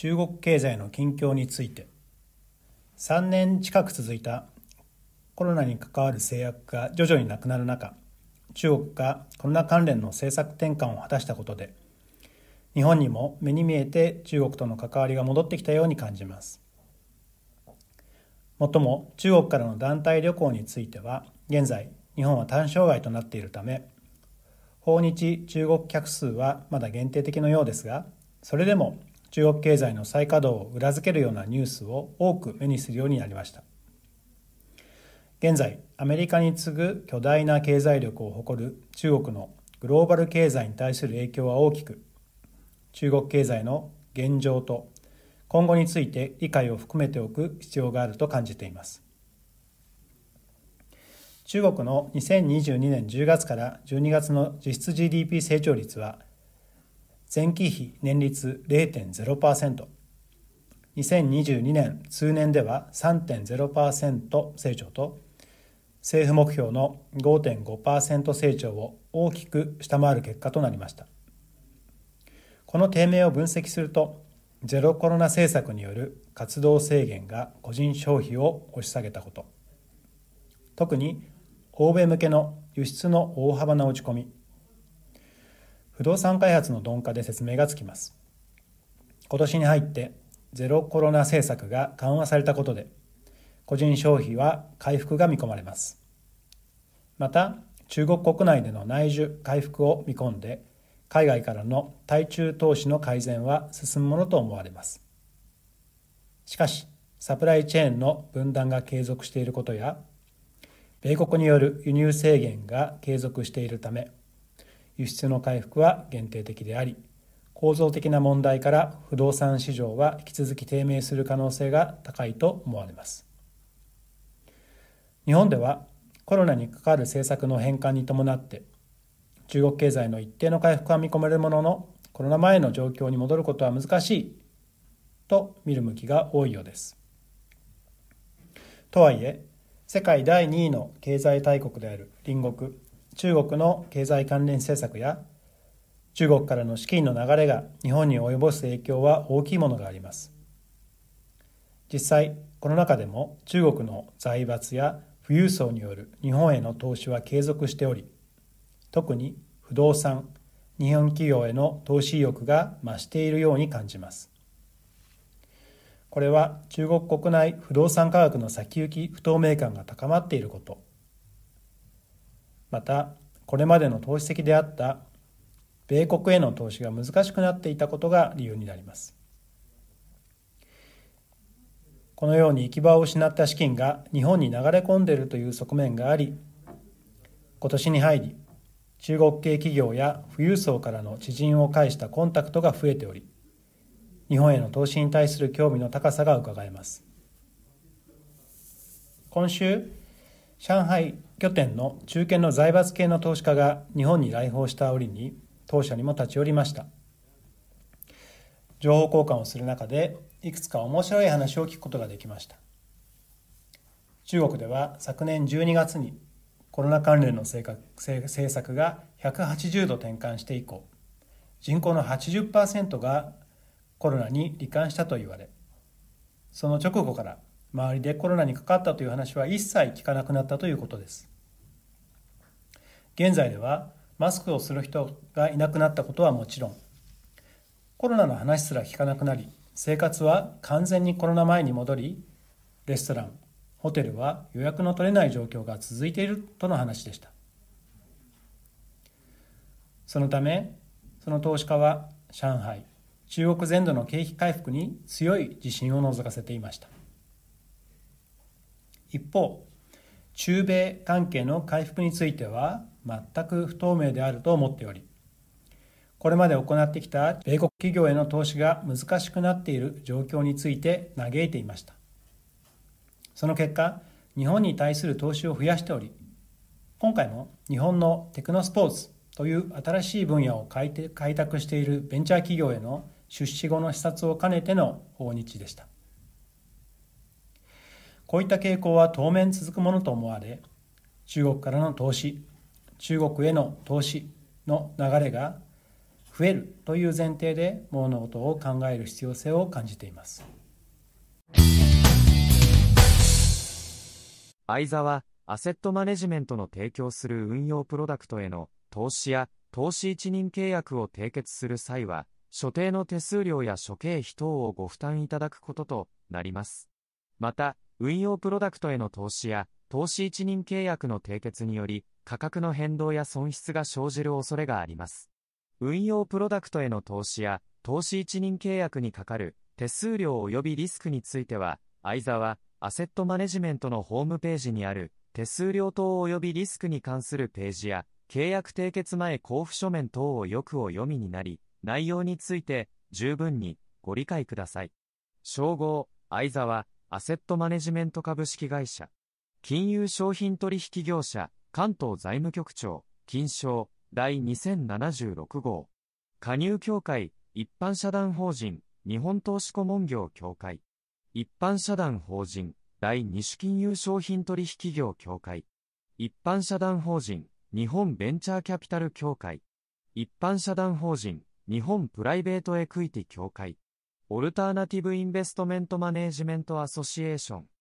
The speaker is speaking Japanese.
中国経済の近況について3年近く続いたコロナに関わる制約が徐々になくなる中中国がコロナ関連の政策転換を果たしたことで日本にも目に見えて中国との関わりが戻ってきたように感じます。もっとも中国からの団体旅行については現在日本は単障害となっているため訪日中国客数はまだ限定的のようですがそれでも中国経済の再稼働を裏付けるようなニュースを多く目にするようになりました。現在アメリカに次ぐ巨大な経済力を誇る中国のグローバル経済に対する影響は大きく中国経済の現状と今後について理解を含めておく必要があると感じています。中国の2022年10月から12月の実質 GDP 成長率は前期比年率0.0%、2022年通年では3.0%成長と、政府目標の5.5%成長を大きく下回る結果となりました。この低迷を分析すると、ゼロコロナ政策による活動制限が個人消費を押し下げたこと、特に欧米向けの輸出の大幅な落ち込み、不動産開発の鈍化で説明がつきます。今年に入ってゼロコロナ政策が緩和されたことで個人消費は回復が見込まれます。また中国国内での内需回復を見込んで海外からの対中投資の改善は進むものと思われます。しかしサプライチェーンの分断が継続していることや米国による輸入制限が継続しているため輸出の回復は限定的であり構造的な問題から不動産市場は引き続き低迷する可能性が高いと思われます。日本ではコロナに関わる政策の変換に伴って中国経済の一定の回復は見込めるもののコロナ前の状況に戻ることは難しいと見る向きが多いようです。とはいえ世界第2位の経済大国である隣国中国の経済関連政策や中国からの資金の流れが日本に及ぼす影響は大きいものがあります。実際この中でも中国の財閥や富裕層による日本への投資は継続しており特に不動産日本企業への投資意欲が増しているように感じます。これは中国国内不動産価格の先行き不透明感が高まっていること。またこれまでの投資先であった米国への投資が難しくなっていたことが理由になります。このように行き場を失った資金が日本に流れ込んでいるという側面があり今年に入り中国系企業や富裕層からの知人を介したコンタクトが増えており日本への投資に対する興味の高さがうかがえます。今週上海拠点の中堅の財閥系の投資家が日本に来訪した折に当社にも立ち寄りました。情報交換をする中でいくつか面白い話を聞くことができました。中国では昨年12月にコロナ関連の政策が180度転換して以降人口の80%がコロナに罹患したと言われその直後から周りでコロナにかかったという話は一切聞かなくなったということです。現在ではマスクをする人がいなくなったことはもちろんコロナの話すら聞かなくなり生活は完全にコロナ前に戻りレストランホテルは予約の取れない状況が続いているとの話でした。そのためその投資家は上海中国全土の景気回復に強い自信を覗かせていました。一方中米関係の回復については全く不透明であると思っておりこれまで行ってきた米国企業への投資が難しくなっている状況について嘆いていました。その結果日本に対する投資を増やしており今回も日本のテクノスポーツという新しい分野を開拓しているベンチャー企業への出資後の視察を兼ねての訪日でした。こういった傾向は当面続くものと思われ中国からの投資中国への投資の流れが増えるという前提で物事を考える必要性を感じています相沢アセットマネジメントの提供する運用プロダクトへの投資や投資一任契約を締結する際は、所定の手数料や諸経費等をご負担いただくこととなります。また、運用プロダクトへの投資や投資一任契約の締結により、価格の変動や損失が生じる恐れがあります。運用プロダクトへの投資や投資一任契約にかかる手数料及びリスクについては、相沢アセットマネジメントのホームページにある手数料等及びリスクに関するページや、契約締結前交付書面等をよくお読みになり、内容について十分にご理解ください。称号、相沢、アセットマネジメント株式会社。金融商品取引業者、関東財務局長、金賞、第2076号。加入協会、一般社団法人、日本投資顧問業協会。一般社団法人、第二種金融商品取引業協会。一般社団法人、日本ベンチャーキャピタル協会。一般社団法人、日本プライベートエクイティ協会。オルターナティブインベストメントマネージメントアソシエーション。